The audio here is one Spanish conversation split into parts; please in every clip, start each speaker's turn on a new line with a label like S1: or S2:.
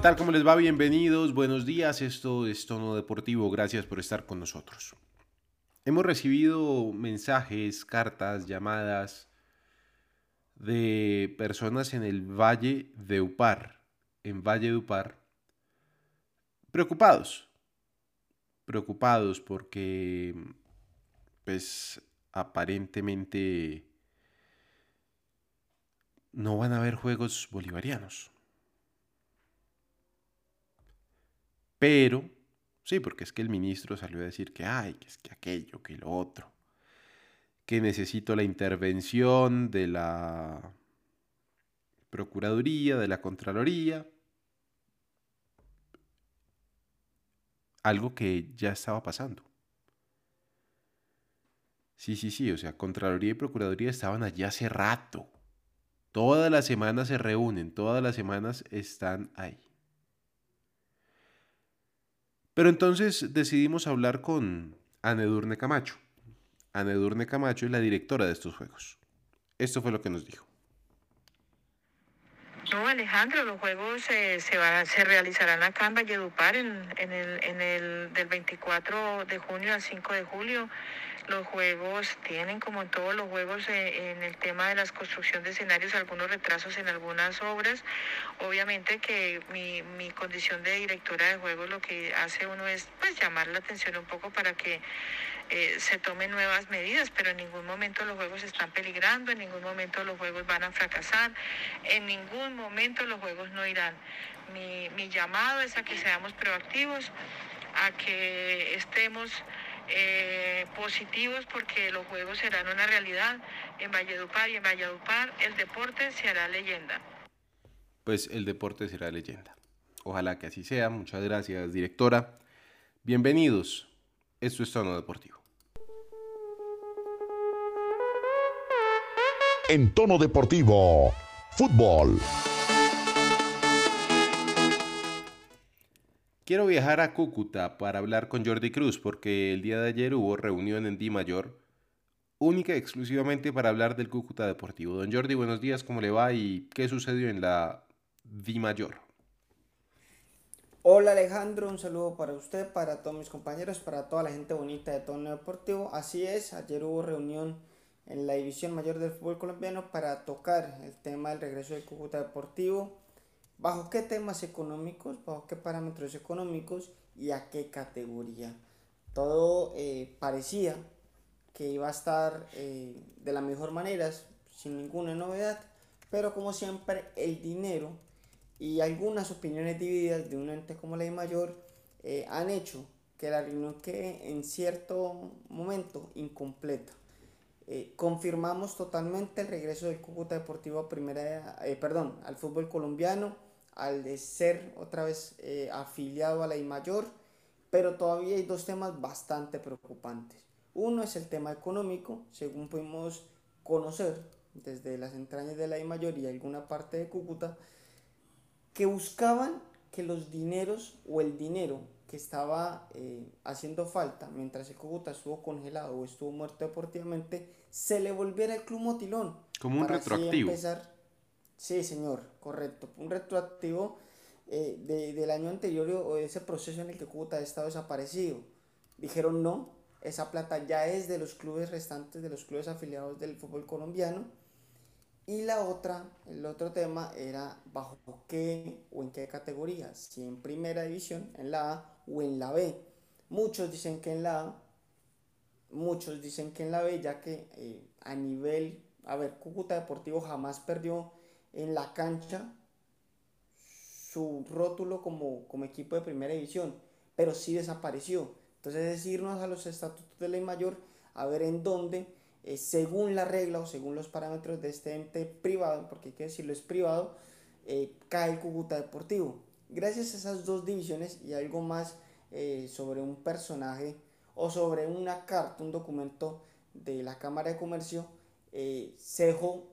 S1: ¿Qué tal? ¿Cómo les va? Bienvenidos, buenos días. Esto es Tono Deportivo. Gracias por estar con nosotros. Hemos recibido mensajes, cartas, llamadas de personas en el Valle de Upar, en Valle de Upar, preocupados. Preocupados porque, pues, aparentemente no van a haber juegos bolivarianos. Pero, sí, porque es que el ministro salió a decir que hay, que es que aquello, que lo otro, que necesito la intervención de la Procuraduría, de la Contraloría, algo que ya estaba pasando. Sí, sí, sí, o sea, Contraloría y Procuraduría estaban allí hace rato. Todas las semanas se reúnen, todas las semanas están ahí. Pero entonces decidimos hablar con Anedurne Camacho. Anedurne Camacho es la directora de estos juegos. Esto fue lo que nos dijo.
S2: No, Alejandro, los juegos se, van, se realizarán acá en Valledupar en, en, el, en el del 24 de junio al 5 de julio. Los juegos tienen, como en todos los juegos, eh, en el tema de la construcción de escenarios, algunos retrasos en algunas obras. Obviamente que mi, mi condición de directora de juegos lo que hace uno es pues llamar la atención un poco para que eh, se tomen nuevas medidas, pero en ningún momento los juegos están peligrando, en ningún momento los juegos van a fracasar, en ningún momento los juegos no irán. Mi, mi llamado es a que seamos proactivos, a que estemos eh, positivos porque los juegos serán una realidad en Valledupar y en Valledupar el deporte se hará leyenda.
S1: Pues el deporte será leyenda. Ojalá que así sea. Muchas gracias, directora. Bienvenidos. Esto es Tono Deportivo.
S3: En Tono Deportivo, fútbol.
S1: Quiero viajar a Cúcuta para hablar con Jordi Cruz porque el día de ayer hubo reunión en Di Mayor, única y exclusivamente para hablar del Cúcuta Deportivo. Don Jordi, buenos días, ¿cómo le va y qué sucedió en la Di Mayor?
S4: Hola Alejandro, un saludo para usted, para todos mis compañeros, para toda la gente bonita de Tono Deportivo. Así es, ayer hubo reunión en la División Mayor del Fútbol Colombiano para tocar el tema del regreso del Cúcuta Deportivo bajo qué temas económicos, bajo qué parámetros económicos y a qué categoría. Todo eh, parecía que iba a estar eh, de la mejor manera, sin ninguna novedad, pero como siempre el dinero y algunas opiniones divididas de un ente como la de mayor eh, han hecho que la reunión quede en cierto momento incompleta. Confirmamos totalmente el regreso del Cúcuta Deportivo a primera, perdón, al fútbol colombiano al de ser otra vez eh, afiliado a la I mayor, pero todavía hay dos temas bastante preocupantes. Uno es el tema económico, según pudimos conocer desde las entrañas de la I mayor y alguna parte de Cúcuta, que buscaban que los dineros o el dinero que estaba eh, haciendo falta mientras el Cúcuta estuvo congelado o estuvo muerto deportivamente, se le volviera el club motilón.
S1: Como un retroactivo.
S4: Sí, señor, correcto. Un retroactivo eh, del año anterior o ese proceso en el que Cúcuta ha estado desaparecido. Dijeron no, esa plata ya es de los clubes restantes, de los clubes afiliados del fútbol colombiano. Y la otra, el otro tema era bajo qué o en qué categoría, si en primera división, en la A o en la B. Muchos dicen que en la A, muchos dicen que en la B, ya que eh, a nivel, a ver, Cúcuta Deportivo jamás perdió en la cancha su rótulo como, como equipo de primera división, pero sí desapareció. Entonces es irnos a los estatutos de ley mayor a ver en dónde, eh, según la regla o según los parámetros de este ente privado, porque hay que decirlo es privado, eh, cae Cúcuta Deportivo. Gracias a esas dos divisiones y algo más sobre un personaje o sobre una carta, un documento de la Cámara de Comercio, se dejó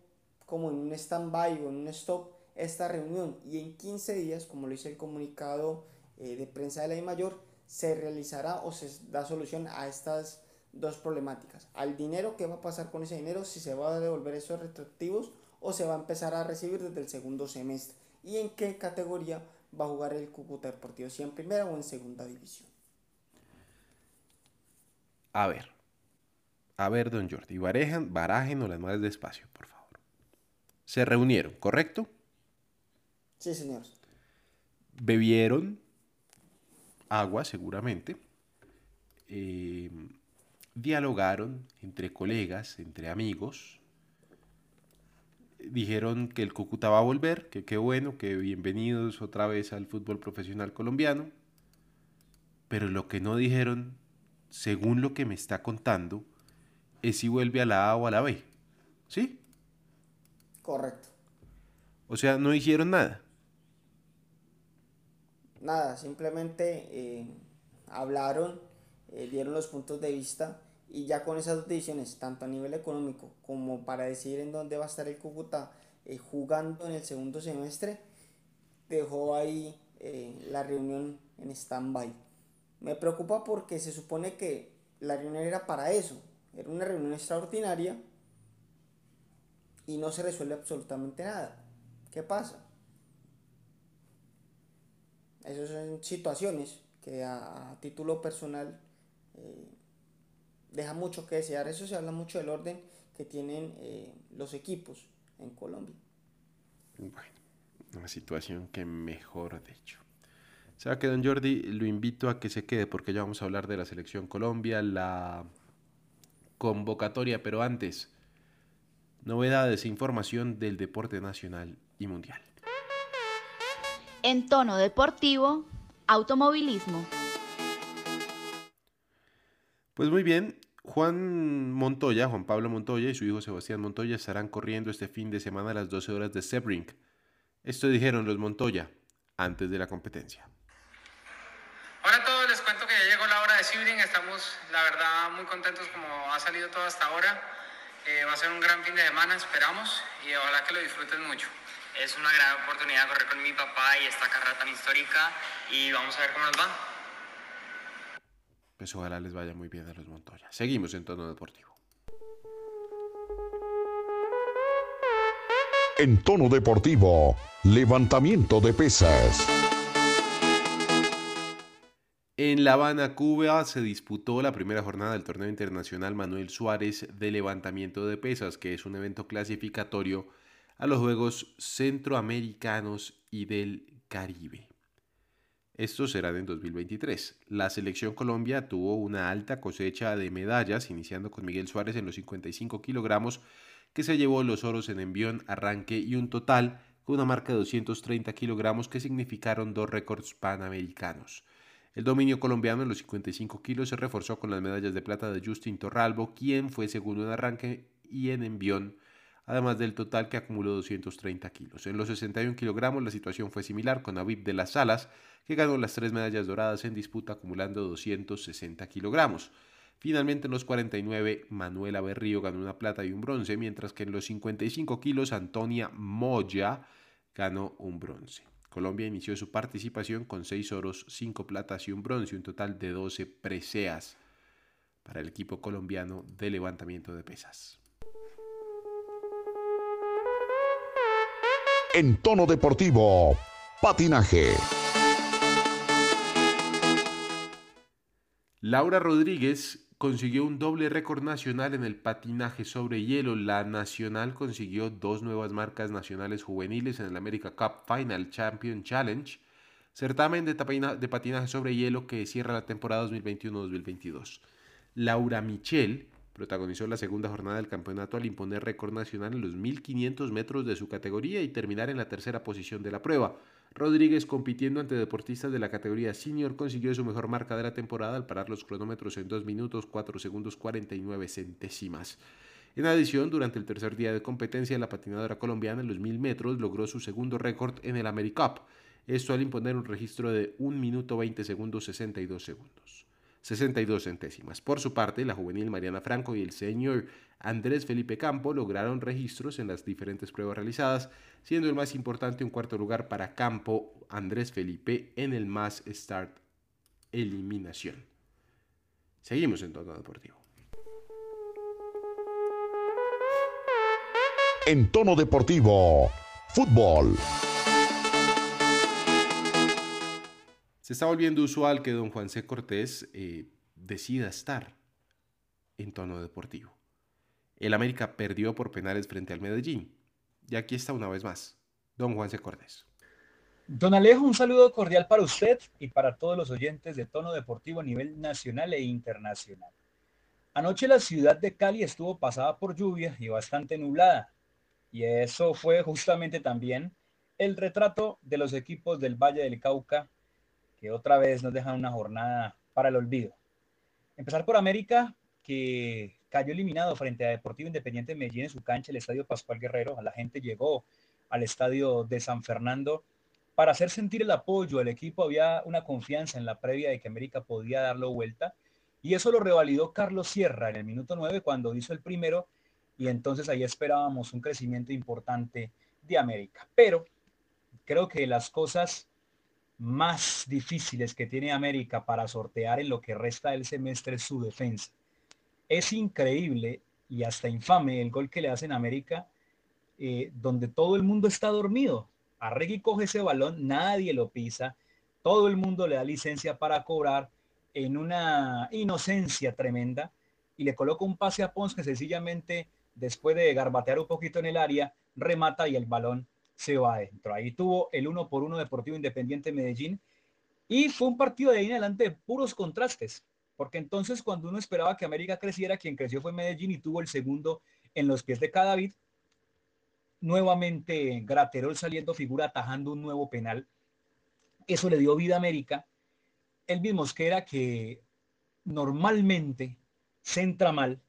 S4: como en un stand-by o en un stop esta reunión y en 15 días, como lo dice el comunicado eh, de prensa de la I Mayor, se realizará o se da solución a estas dos problemáticas. Al dinero, ¿qué va a pasar con ese dinero? Si se va a devolver esos retroactivos o se va a empezar a recibir desde el segundo semestre. Y en qué categoría va a jugar el Cúcuta Deportivo, si en primera o en segunda división.
S1: A ver, a ver, don Jordi, barajen, barajen o las más despacio, por favor. Se reunieron, ¿correcto?
S4: Sí, señor.
S1: Bebieron agua, seguramente. Eh, dialogaron entre colegas, entre amigos. Dijeron que el Cúcuta va a volver, que qué bueno, que bienvenidos otra vez al fútbol profesional colombiano. Pero lo que no dijeron, según lo que me está contando, es si vuelve a la A o a la B. ¿Sí?
S4: Correcto.
S1: O sea, no hicieron nada.
S4: Nada, simplemente eh, hablaron, eh, dieron los puntos de vista y ya con esas dos decisiones, tanto a nivel económico como para decidir en dónde va a estar el Cúcuta eh, jugando en el segundo semestre, dejó ahí la reunión en stand-by. Me preocupa porque se supone que la reunión era para eso, era una reunión extraordinaria y no se resuelve absolutamente nada. ¿Qué pasa? Esas son situaciones que a, título personal eh, deja mucho que desear. Eso se habla mucho del orden que tienen eh, los equipos en Colombia.
S1: Bueno, una situación que mejor dicho. Sea que don Jordi lo invito a que se quede porque ya vamos a hablar de la selección Colombia, la convocatoria, pero antes, novedades e información del deporte nacional y mundial.
S5: En tono deportivo, automovilismo.
S1: Pues muy bien, Juan Montoya, Juan Pablo Montoya y su hijo Sebastián Montoya estarán corriendo este fin de semana a las 12 horas de Sebring. Esto dijeron los Montoya antes de la competencia.
S6: Hola a todos, les cuento que ya llegó la hora de Sebring. Estamos, la verdad, muy contentos como ha salido todo hasta ahora. Eh, va a ser un gran fin de semana, esperamos, y ojalá que lo disfruten mucho
S7: es una gran oportunidad correr con mi papá y esta carrera tan histórica y vamos a ver cómo nos va.
S1: Pues ojalá les vaya muy bien a los Montoya. Seguimos en tono deportivo.
S3: En tono deportivo, levantamiento de pesas.
S1: En La Habana, Cuba, se disputó la primera jornada del torneo internacional Manuel Suárez de levantamiento de pesas, que es un evento clasificatorio a los Juegos Centroamericanos y del Caribe. Estos serán en 2023. La selección Colombia tuvo una alta cosecha de medallas, iniciando con Miguel Suárez en los 55 kilogramos, que se llevó los oros en envión, arranque y un total con una marca de 230 kilogramos que significaron dos récords panamericanos. El dominio colombiano en los 55 kilos se reforzó con las medallas de plata de Justin Torralbo, quien fue segundo en arranque y en envión además del total que acumuló 230 kilos. En los 61 kilogramos la situación fue similar con Aviv de las Salas, que ganó las tres medallas doradas en disputa acumulando 260 kilogramos. Finalmente en los 49 Manuela Berrío ganó una plata y un bronce, mientras que en los 55 kilos Antonia Moya ganó un bronce. Colombia inició su participación con 6 oros, 5 platas y un bronce, un total de 12 preseas para el equipo colombiano de levantamiento de pesas.
S3: en tono deportivo, patinaje.
S1: Laura Rodríguez consiguió un doble récord nacional en el patinaje sobre hielo. La nacional consiguió dos nuevas marcas nacionales juveniles en el America Cup Final Champion Challenge, certamen de, patinaje sobre hielo que cierra la temporada 2021-2022. Laura Michel Protagonizó la segunda jornada del campeonato al imponer récord nacional en los 1500 metros de su categoría y terminar en la tercera posición de la prueba. Rodríguez, compitiendo ante deportistas de la categoría senior, consiguió su mejor marca de la temporada al parar los cronómetros en 2 minutos 4 segundos 49 centésimas. En adición, durante el tercer día de competencia, la patinadora colombiana en los 1000 metros logró su segundo récord en el AmeriCup, esto al imponer un registro de 1 minuto 20 segundos 62 segundos. 62 centésimas. Por su parte, la juvenil Mariana Franco y el señor Andrés Felipe Campo lograron registros en las diferentes pruebas realizadas, siendo el más importante un cuarto lugar para Campo Andrés Felipe en el Mass Start Eliminación. Seguimos en tono deportivo.
S3: En tono deportivo, fútbol.
S1: Se está volviendo usual que don Juan C. Cortés eh, decida estar en tono deportivo. El América perdió por penales frente al Medellín. Y aquí está una vez más, don Juan C. Cortés.
S8: Don Alejo, un saludo cordial para usted y para todos los oyentes de tono deportivo a nivel nacional e internacional. Anoche la ciudad de Cali estuvo pasada por lluvia y bastante nublada. Y eso fue justamente también el retrato de los equipos del Valle del Cauca, que otra vez nos dejan una jornada para el olvido. Empezar por América, que cayó eliminado frente a Deportivo Independiente de Medellín en su cancha, el Estadio Pascual Guerrero. La gente llegó al Estadio de San Fernando para hacer sentir el apoyo. El equipo había una confianza en la previa de que América podía darlo vuelta. Y eso lo revalidó Carlos Sierra en el minuto 9 cuando hizo el primero. Y entonces ahí esperábamos un crecimiento importante de América. Pero creo que las cosas más difíciles que tiene América para sortear en lo que resta del semestre es su defensa. Es increíble y hasta infame el gol que le hacen América, eh, donde todo el mundo está dormido. Arregui coge ese balón, nadie lo pisa, todo el mundo le da licencia para cobrar en una inocencia tremenda y le coloca un pase a Pons que sencillamente después de garbatear un poquito en el área, remata y el balón se va adentro. Ahí tuvo el uno por uno Deportivo Independiente Medellín y fue un partido de ahí en adelante de puros contrastes, porque entonces cuando uno esperaba que América creciera, quien creció fue Medellín y tuvo el segundo en los pies de Cadavid. Nuevamente Graterol saliendo figura atajando un nuevo penal. Eso le dio vida a América. El mismo Mosquera que normalmente centra mal,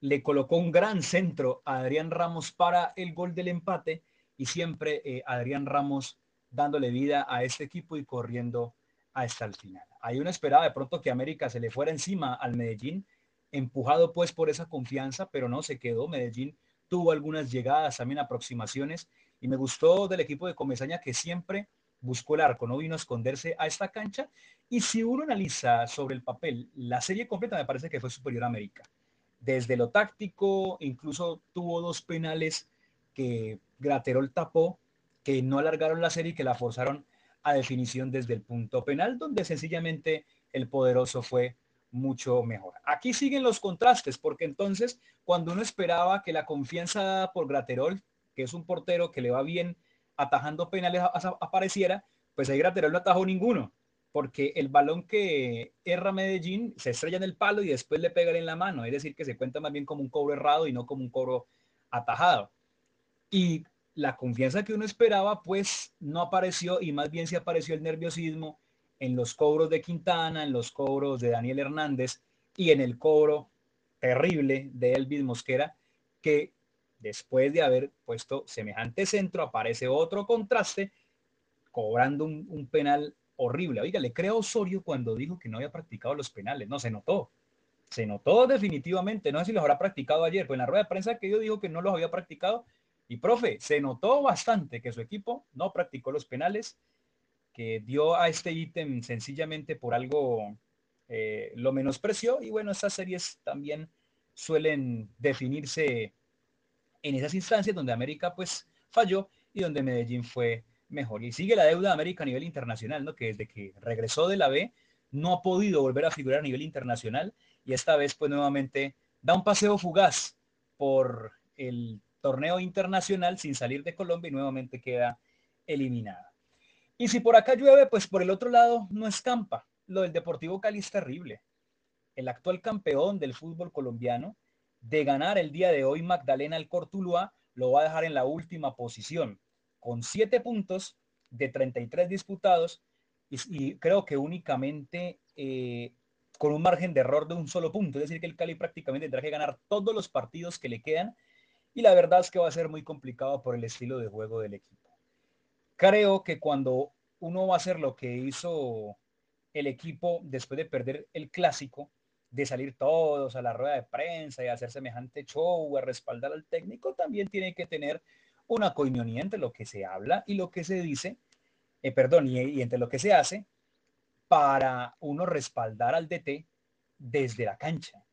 S8: le colocó un gran centro a Adrián Ramos para el gol del empate y siempre eh, Adrián Ramos dándole vida a este equipo y corriendo hasta el final. Hay una esperada de pronto que América se le fuera encima al Medellín, empujado pues por esa confianza, pero no se quedó. Medellín tuvo algunas llegadas, también aproximaciones, y me gustó del equipo de Comesaña que siempre buscó el arco, no vino a esconderse a esta cancha. Y si uno analiza sobre el papel la serie completa, me parece que fue superior a América. Desde lo táctico, incluso tuvo dos penales que Graterol tapó, que no alargaron la serie y que la forzaron a definición desde el punto penal, donde sencillamente el poderoso fue mucho mejor. Aquí siguen los contrastes, porque entonces cuando uno esperaba que la confianza por Graterol, que es un portero que le va bien atajando penales, apareciera, pues ahí Graterol no atajó ninguno, porque el balón que erra Medellín se estrella en el palo y después le pega en la mano, es decir, que se cuenta más bien como un cobro errado y no como un cobro atajado. Y la confianza que uno esperaba, pues no apareció y más bien se apareció el nerviosismo en los cobros de Quintana, en los cobros de Daniel Hernández y en el cobro terrible de Elvis Mosquera, que después de haber puesto semejante centro, aparece otro contraste, cobrando un, penal horrible. Oiga, le creo Osorio cuando dijo que no había practicado los penales, no, se notó. Se notó definitivamente, no sé si los habrá practicado ayer, pues en la rueda de prensa que yo dijo que no los había practicado, y profe, se notó bastante que su equipo no practicó los penales, que dio a este ítem sencillamente por algo eh, lo menospreció. Y bueno, estas series también suelen definirse en esas instancias donde América pues falló y donde Medellín fue mejor. Y sigue la deuda de América a nivel internacional, ¿no? Que desde que regresó de la B no ha podido volver a figurar a nivel internacional y esta vez pues nuevamente da un paseo fugaz por el torneo internacional sin salir de Colombia y nuevamente queda eliminada. Y si por acá llueve, pues por el otro lado no escampa. Lo del Deportivo Cali es terrible. El actual campeón del fútbol colombiano, de ganar el día de hoy Magdalena el Cortuluá, lo va a dejar en la última posición, con siete puntos de 33 disputados y, creo que únicamente eh, con un margen de error de un solo punto. Es decir, que el Cali prácticamente tendrá que ganar todos los partidos que le quedan y la verdad es que va a ser muy complicado por el estilo de juego del equipo. Creo que cuando uno va a hacer lo que hizo el equipo después de perder el clásico, de salir todos a la rueda de prensa y hacer semejante show, a respaldar al técnico, también tiene que tener una coinonía entre lo que se habla y lo que se dice, eh, perdón, y entre lo que se hace para uno respaldar al DT desde la cancha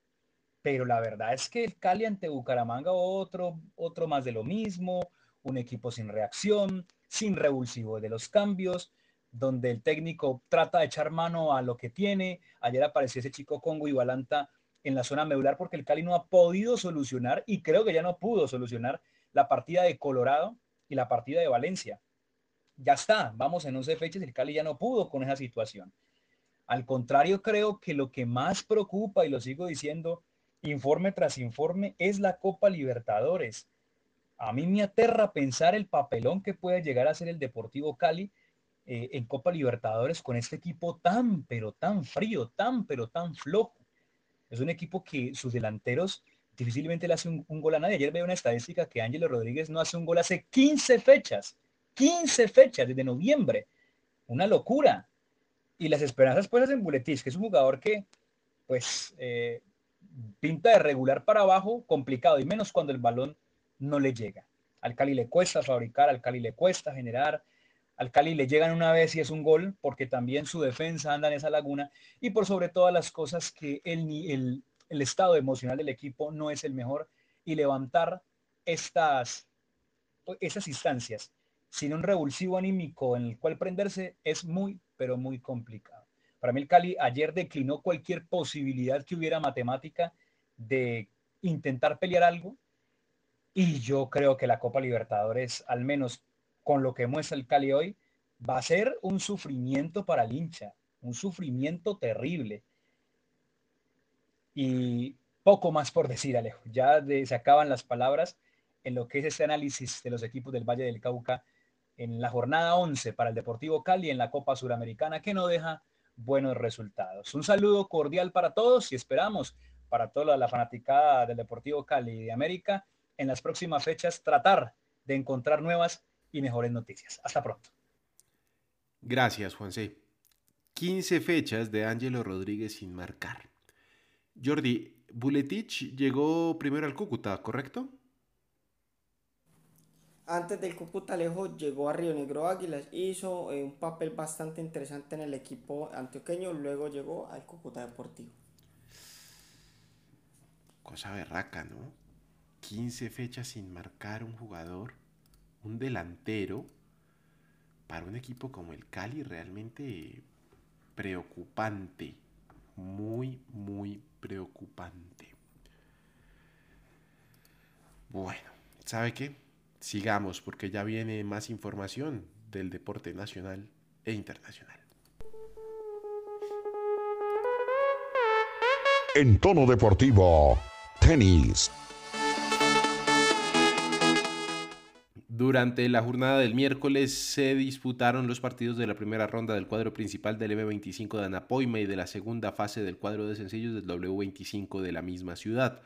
S8: pero la verdad es que el Cali ante Bucaramanga otro, otro más de lo mismo, un equipo sin reacción, sin revulsivo de los cambios, donde el técnico trata de echar mano a lo que tiene. Ayer apareció ese chico Congo y Balanta en la zona medular porque el Cali no ha podido solucionar y creo que ya no pudo solucionar la partida de Colorado y la partida de Valencia. Ya está, vamos en 11 fechas el Cali ya no pudo con esa situación. Al contrario, creo que lo que más preocupa, y lo sigo diciendo informe tras informe, es la Copa Libertadores. A mí me aterra pensar el papelón que puede llegar a ser el Deportivo Cali eh, en Copa Libertadores con este equipo tan, pero tan frío, tan, pero tan flojo. Es un equipo que sus delanteros difícilmente le hacen un, gol a nadie. Ayer veo una estadística que Ángelo Rodríguez no hace un gol hace 15 fechas. 15 fechas desde noviembre. Una locura. Y las esperanzas pues en Buletis, que es un jugador que pues eh, pinta de regular para abajo, complicado, y menos cuando el balón no le llega. Al Cali le cuesta fabricar, al Cali le cuesta generar, al Cali le llegan una vez y es un gol, porque también su defensa anda en esa laguna, y por sobre todas las cosas que el, el, el estado emocional del equipo no es el mejor y levantar estas, esas instancias sin un revulsivo anímico en el cual prenderse es muy, pero muy complicado. Para mí el Cali ayer declinó cualquier posibilidad que hubiera matemática de intentar pelear algo y yo creo que la Copa Libertadores, al menos con lo que muestra el Cali hoy, va a ser un sufrimiento para el hincha, un sufrimiento terrible y poco más por decir, Alejo. Ya se acaban las palabras en lo que es ese análisis de los equipos del Valle del Cauca en la jornada 11 para el Deportivo Cali en la Copa Suramericana que no deja buenos resultados. Un saludo cordial para todos y esperamos para toda la fanaticada del Deportivo Cali de América en las próximas fechas tratar de encontrar nuevas y mejores noticias. Hasta pronto.
S1: Gracias, Juan C. 15 fechas de Ángelo Rodríguez sin marcar. Jordi, Buletich llegó primero al Cúcuta, ¿correcto?
S4: Antes del Cúcuta Alejo llegó a Río Negro Águilas, hizo eh, un papel bastante interesante en el equipo antioqueño, luego llegó al Cúcuta Deportivo.
S1: Cosa berraca, ¿no? 15 fechas sin marcar un jugador, un delantero, para un equipo como el Cali realmente preocupante, muy, muy preocupante. Bueno, ¿sabe qué? Sigamos porque ya viene más información del deporte nacional e internacional.
S3: En tono deportivo, tenis.
S1: Durante la jornada del miércoles se disputaron los partidos de la primera ronda del cuadro principal del M25 de Anapoima y de la segunda fase del cuadro de sencillos del W25 de la misma ciudad.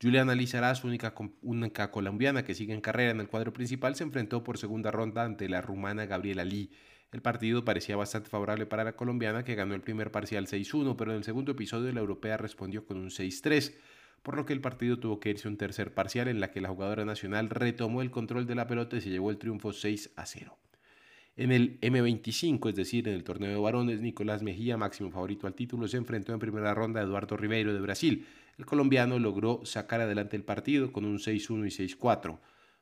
S1: Juliana Lizarás, única, única colombiana que sigue en carrera en el cuadro principal, se enfrentó por segunda ronda ante la rumana Gabriela Lee. El partido parecía bastante favorable para la colombiana que ganó el primer parcial 6-1, pero en el segundo episodio la europea respondió con un 6-3 por lo que el partido tuvo que irse un tercer parcial en la que la jugadora nacional retomó el control de la pelota y se llevó el triunfo 6 a 0. En el M25, es decir, en el torneo de varones, Nicolás Mejía, máximo favorito al título, se enfrentó en primera ronda a Eduardo Ribeiro de Brasil. El colombiano logró sacar adelante el partido con un 6-1 y 6-4.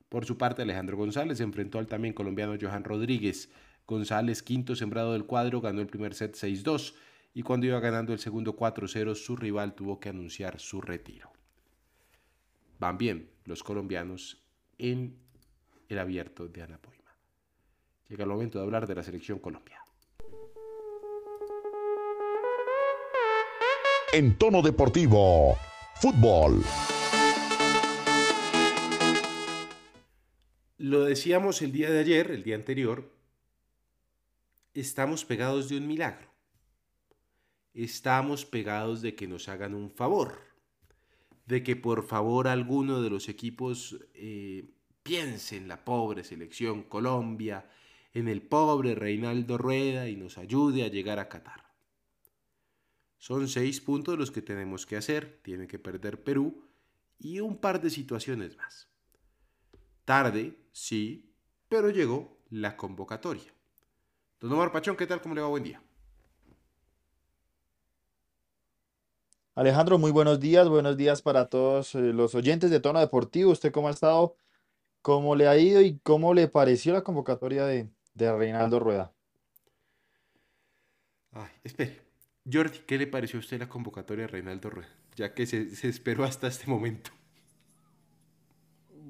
S1: Por su parte, Alejandro González enfrentó al también colombiano Johan Rodríguez. González, quinto sembrado del cuadro, ganó el primer set 6-2 y cuando iba ganando el segundo 4-0 su rival tuvo que anunciar su retiro. Van bien los colombianos en el abierto de Anapoima. Llega el momento de hablar de la selección Colombia.
S3: En tono deportivo, fútbol.
S1: Lo decíamos el día de ayer, el día anterior, estamos pegados de un milagro estamos pegados de que nos hagan un favor, de que por favor alguno de los equipos eh, piense en la pobre selección Colombia, en el pobre Reinaldo Rueda y nos ayude a llegar a Qatar. Son seis puntos los que tenemos que hacer, tiene que perder Perú y un par de situaciones más. Tarde, sí, pero llegó la convocatoria. Don Omar Pachón, ¿qué tal? ¿Cómo le va? Buen día.
S9: Alejandro, muy buenos días, buenos días para todos eh, los oyentes de Tono Deportivo. ¿Usted cómo ha estado? ¿Cómo le ha ido y cómo le pareció la convocatoria de, de Reinaldo Rueda?
S1: Ay, espere. Jordi, ¿qué le pareció a usted la convocatoria de Reinaldo Rueda? Ya que se, se esperó hasta este momento.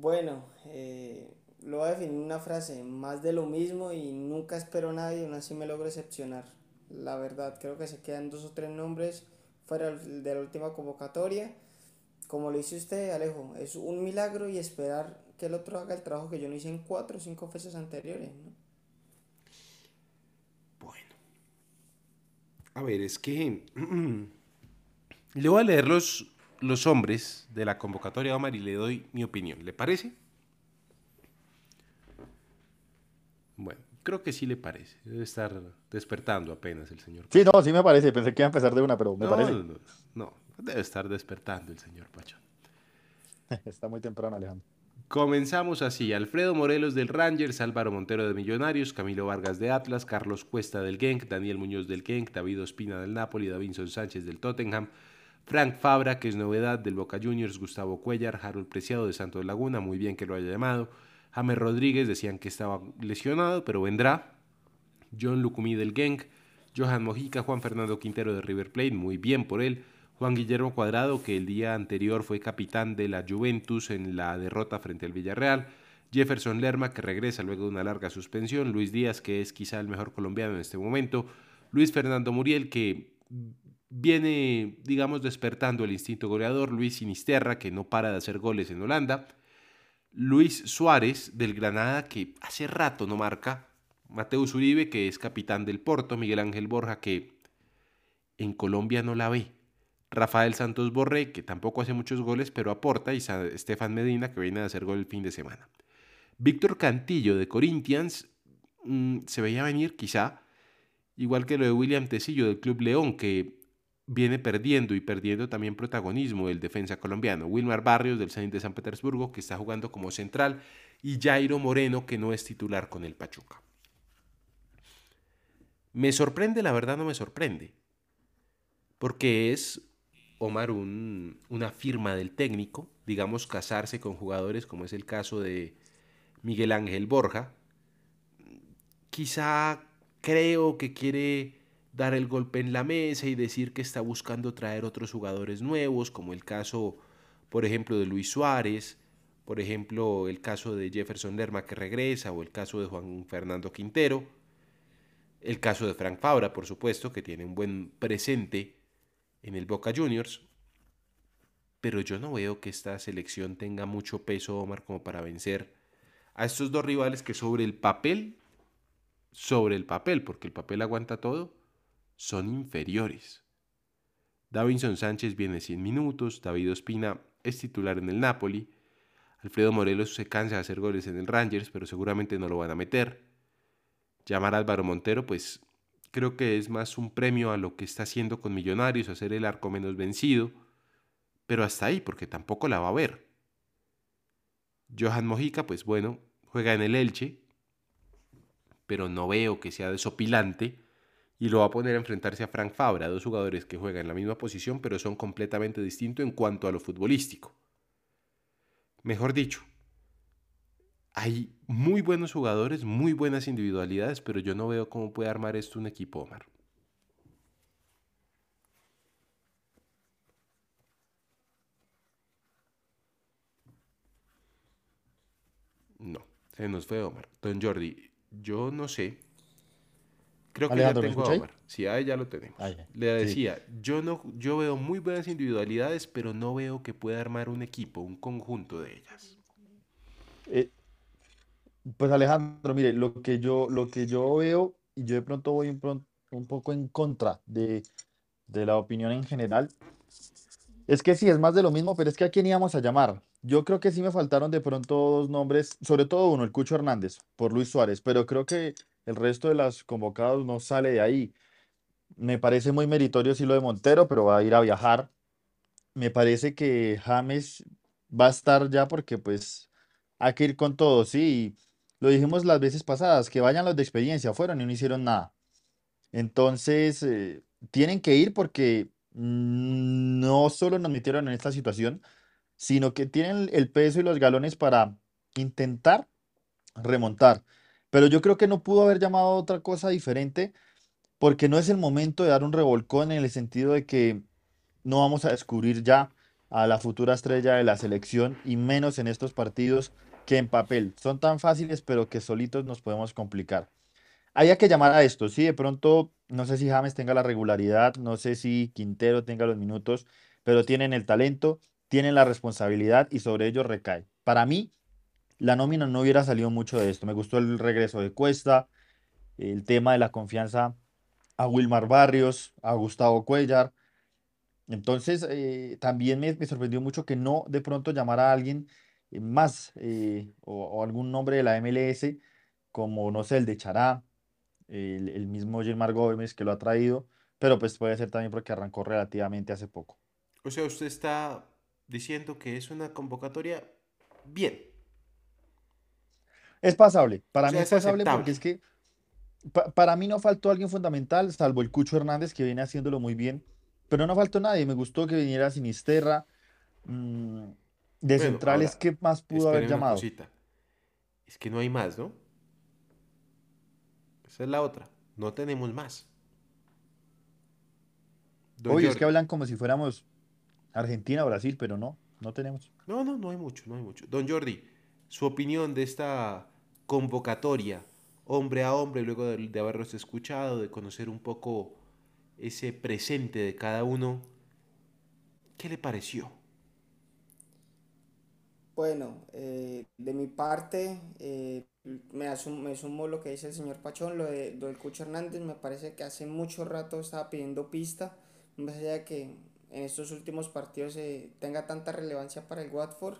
S4: Bueno, eh, lo voy a definir una frase, más de lo mismo y nunca espero nada y aún así me logro decepcionar. La verdad, creo que se quedan dos o tres nombres fuera de la última convocatoria. Como lo dice usted, Alejo, es un milagro y esperar que el otro haga el trabajo que yo no hice en cuatro o cinco veces anteriores. ¿no?
S1: Bueno. A ver, es que... le voy a leer los, los hombres de la convocatoria, Omar, y le doy mi opinión. ¿Le parece? Bueno, creo que sí le parece. Debe estar despertando apenas el señor.
S9: Sí, no, sí me parece. Pensé que iba a empezar de una, pero me
S1: no,
S9: parece.
S1: No, no, no, debe estar despertando el señor Pachón.
S9: Está muy temprano, Alejandro.
S1: Comenzamos así. Alfredo Morelos del Rangers, Álvaro Montero de Millonarios, Camilo Vargas de Atlas, Carlos Cuesta del Genk, Daniel Muñoz del Genk, David Ospina del Napoli, Davinson Sánchez del Tottenham, Frank Fabra, que es novedad del Boca Juniors, Gustavo Cuellar, Harold Preciado de Santos Laguna, muy bien que lo haya llamado, James Rodríguez, decían que estaba lesionado, pero vendrá, John Lucumí del Genk, Johan Mojica, Juan Fernando Quintero de River Plate, muy bien por él, Juan Guillermo Cuadrado, que el día anterior fue capitán de la Juventus en la derrota frente al Villarreal, Jefferson Lerma, que regresa luego de una larga suspensión, Luis Díaz, que es quizá el mejor colombiano en este momento, Luis Fernando Muriel, que viene, digamos, despertando el instinto goleador, Luis Sinisterra, que no para de hacer goles en Holanda, Luis Suárez del Granada, que hace rato no marca, Mateus Uribe, que es capitán del Porto, Miguel Ángel Borja, que en Colombia no la ve, Rafael Santos Borré, que tampoco hace muchos goles, pero aporta, y Estefan Medina, que viene a hacer gol el fin de semana. Víctor Cantillo de Corinthians mmm, se veía venir quizá, igual que lo de William Tecillo del Club León, que viene perdiendo y perdiendo también protagonismo el defensa colombiano. Wilmar Barrios del Zenit de San Petersburgo, que está jugando como central, y Jairo Moreno, que no es titular con el Pachuca. Me sorprende, la verdad no me sorprende, porque es Omar un, una firma del técnico, digamos casarse con jugadores como es el caso de Miguel Ángel Borja. Quizá creo que quiere dar el golpe en la mesa y decir que está buscando traer otros jugadores nuevos, como el caso, por ejemplo, de Luis Suárez, por ejemplo, el caso de Jefferson Lerma que regresa, o el caso de Juan Fernando Quintero, el caso de Frank Fabra, por supuesto, que tiene un buen presente en el Boca Juniors, pero yo no veo que esta selección tenga mucho peso, Omar, como para vencer a estos dos rivales que sobre el papel, sobre el papel, porque el papel aguanta todo, son inferiores. Davinson Sánchez viene 100 minutos, David Ospina es titular en el Napoli, Alfredo Morelos se cansa de hacer goles en el Rangers, pero seguramente no lo van a meter. Llamar a Álvaro Montero, pues creo que es más un premio a lo que está haciendo con Millonarios, hacer el arco menos vencido, pero hasta ahí, porque tampoco la va a ver. Johan Mojica, pues bueno, juega en el Elche, pero no veo que sea desopilante y lo va a poner a enfrentarse a Frank Fabra, dos jugadores que juegan en la misma posición, pero son completamente distintos en cuanto a lo futbolístico. Mejor dicho, hay muy buenos jugadores, muy buenas individualidades, pero yo no veo cómo puede armar esto un equipo, Omar. No, se nos fue Omar. Don Jordi, yo no sé. Creo que
S9: Alejandro,
S1: ya
S9: ¿me
S1: tengo a? Omar. Sí, ahí ya lo tenemos.
S9: Ah.
S1: Le
S9: Sí.
S1: decía, yo no, yo veo muy buenas individualidades, pero no veo que pueda armar un equipo, un conjunto de ellas.
S9: Eh, pues Alejandro, mire, lo que yo, lo que yo veo, y yo de pronto voy un, poco en contra de, de la opinión en general, es que sí, es más de lo mismo, pero es que a quién íbamos a llamar. Yo creo que sí me faltaron de pronto dos nombres, sobre todo uno, el Cucho Hernández, por Luis Suárez, pero creo que el resto de las convocados no sale de ahí. Me parece muy meritorio sí lo de Montero, pero va a ir a viajar. Me parece que James va a estar ya porque pues hay que ir con todo, sí. Lo dijimos las veces pasadas, que vayan los de experiencia, fueron y no hicieron nada. Entonces, eh, tienen que ir porque no solo nos metieron en esta situación, sino que tienen el peso y los galones para intentar remontar. Pero yo creo que no pudo haber llamado a otra cosa diferente porque no es el momento de dar un revolcón en el sentido de que no vamos a descubrir ya a la futura estrella de la selección y menos en estos partidos que en papel. Son tan fáciles, pero que solitos nos podemos complicar. Había que llamar a esto, sí, de pronto, no sé si James tenga la regularidad, no sé si Quintero tenga los minutos, pero tienen el talento, tienen la responsabilidad y sobre ellos recae. Para mí, la nómina no hubiera salido mucho de esto. Me gustó el regreso de Cuesta, el tema de la confianza a Wilmar Barrios, a Gustavo Cuellar. Entonces, eh, también me, me sorprendió mucho que no de pronto llamara a alguien más eh, o, o algún nombre de la MLS, como no sé, el de Chará, el, el mismo Gilmar Gómez que lo ha traído, pero pues puede ser también porque arrancó relativamente hace poco.
S1: O sea, usted está diciendo que es una convocatoria bien.
S9: Es pasable, para
S1: O
S9: mí
S1: sea,
S9: es
S1: es
S9: pasable porque es que pa- para mí no faltó alguien fundamental, salvo el Cucho Hernández que viene haciéndolo muy bien, pero no faltó nadie. Me gustó que viniera Sinisterra. mm, de
S1: Bueno,
S9: centrales,
S1: ahora,
S9: ¿qué más pudo haber llamado?
S1: cosita. Es que no hay más, ¿no? Esa es la otra. No tenemos más. Don
S9: Oye, es que hablan como si fuéramos Argentina o Brasil, pero no, no tenemos.
S1: No, no, no hay mucho, no hay mucho. Don Jordi, su opinión de esta convocatoria, hombre a hombre, luego de, de haberlos escuchado, de conocer un poco ese presente de cada uno, ¿qué le pareció?
S4: Bueno, eh, de mi parte, eh, me, asum- me sumo lo que dice el señor Pachón, lo de, lo del Cucho Hernández, me parece que hace mucho rato estaba pidiendo pista, más allá de que en estos últimos partidos tenga tanta relevancia para el Watford,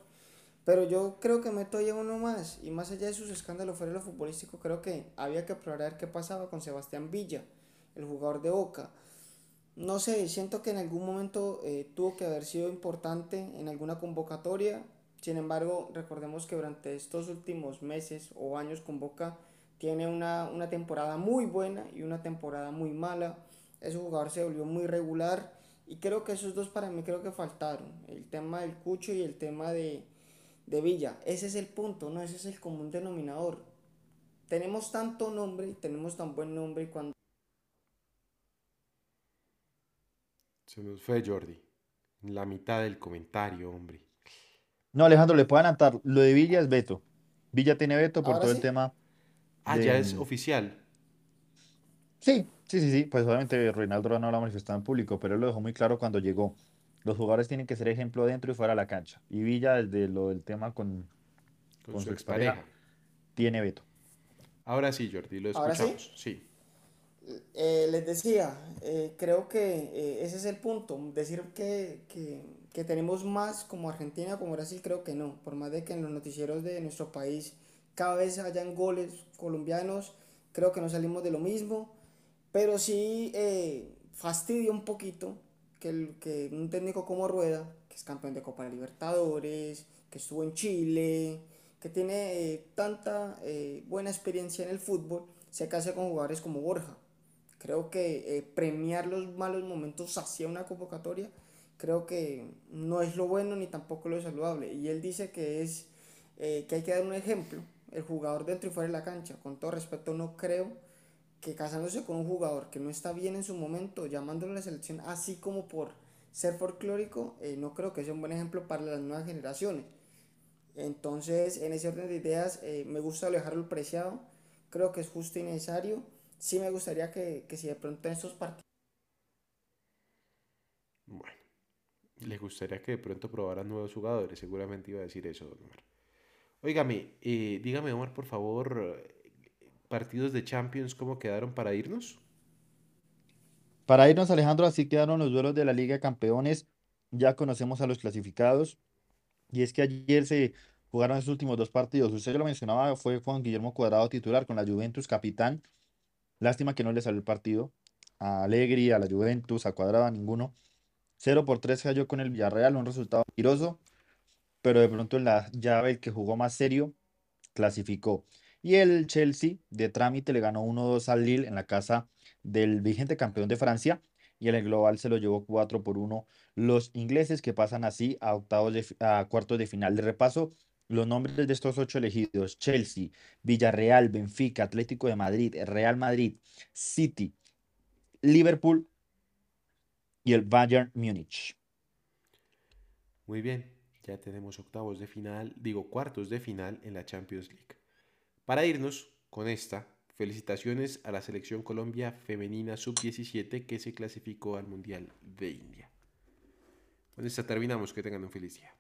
S4: pero yo creo que meto ya uno más, y más allá de sus escándalos fuera de lo futbolístico, creo que había que ver qué pasaba con Sebastián Villa, el jugador de Boca. No sé, siento que en algún momento eh, tuvo que haber sido importante en alguna convocatoria. Sin embargo, recordemos que durante estos últimos meses o años con Boca tiene una, una temporada muy buena y una temporada muy mala. Ese jugador se volvió muy regular y creo que esos dos para mí creo que faltaron. El tema del Cucho y el tema de, de Villa. Ese es el punto, ¿no? Ese es el común denominador. Tenemos tanto nombre y tenemos tan buen nombre y cuando
S1: Se nos fue Jordi. En la mitad del comentario, hombre.
S9: No, Alejandro, le puedo adelantar. Lo de Villa es veto. Villa tiene veto por
S4: Ahora
S9: todo el tema
S1: Ah,
S9: de...
S1: ya es oficial.
S9: Sí, sí, sí, sí. Pues obviamente Reinaldo no lo ha manifestado en público, pero él lo dejó muy claro cuando llegó. Los jugadores tienen que ser ejemplo dentro y fuera de la cancha. Y Villa, desde lo del tema con,
S1: Con
S9: con
S1: su
S9: su expareja,
S1: expareja.
S9: tiene veto.
S1: Ahora sí, Jordi, lo
S4: Ahora sí.
S1: escuchamos. Sí.
S4: Eh, les decía, eh, creo que eh, ese es el punto. Decir que, que, que tenemos más como Argentina, como Brasil, creo que no. Por más de que en los noticieros de nuestro país cada vez hayan goles colombianos, creo que no salimos de lo mismo. Pero sí eh, fastidia un poquito que, el- que un técnico como Rueda, que es campeón de Copa Libertadores, que estuvo en Chile, que tiene eh, tanta eh, buena experiencia en el fútbol, se case con jugadores como Borja. Creo que eh, premiar los malos momentos hacia una convocatoria, creo que no es lo bueno ni tampoco lo saludable. Y él dice que es eh, que hay que dar un ejemplo, el jugador dentro y fuera de la cancha. Con todo respeto, no creo que casándose con un jugador que no está bien en su momento, llamándolo a la selección así como por ser folclórico, eh, no creo que sea un buen ejemplo para las nuevas generaciones. Entonces, en ese orden de ideas, eh, me gusta dejarlo preciado, creo que es justo y necesario. Sí me gustaría que, que si de pronto en estos partidos
S1: Bueno, le gustaría que de pronto probaran nuevos jugadores. Seguramente iba a decir eso, Omar. Óigame, eh, dígame, Omar, por favor, partidos de Champions, ¿cómo quedaron para irnos?
S9: Para irnos, Alejandro, así quedaron los duelos de la Liga de Campeones. Ya conocemos a los clasificados. Y es que ayer se jugaron esos últimos dos partidos. Usted lo mencionaba, fue Juan Guillermo Cuadrado titular con la Juventus capitán. Lástima que no le salió el partido. A Allegri, a la Juventus, a Cuadrado, a ninguno. 0 por 3 cayó con el Villarreal, un resultado mentiroso, pero de pronto en la llave el que jugó más serio clasificó. Y el Chelsea de trámite le ganó 1-2 al Lille en la casa del vigente campeón de Francia y en el global se lo llevó 4 por 1 los ingleses que pasan así a octavos de, a cuartos de final. De repaso los nombres de estos ocho elegidos: Chelsea, Villarreal, Benfica, Atlético de Madrid, Real Madrid, City, Liverpool y el Bayern Múnich.
S1: Muy bien, ya tenemos octavos de final, digo cuartos de final en la Champions League. Para irnos con esta, felicitaciones a la selección Colombia femenina sub-17 que se clasificó al Mundial de India. Con esta terminamos, que tengan un feliz día.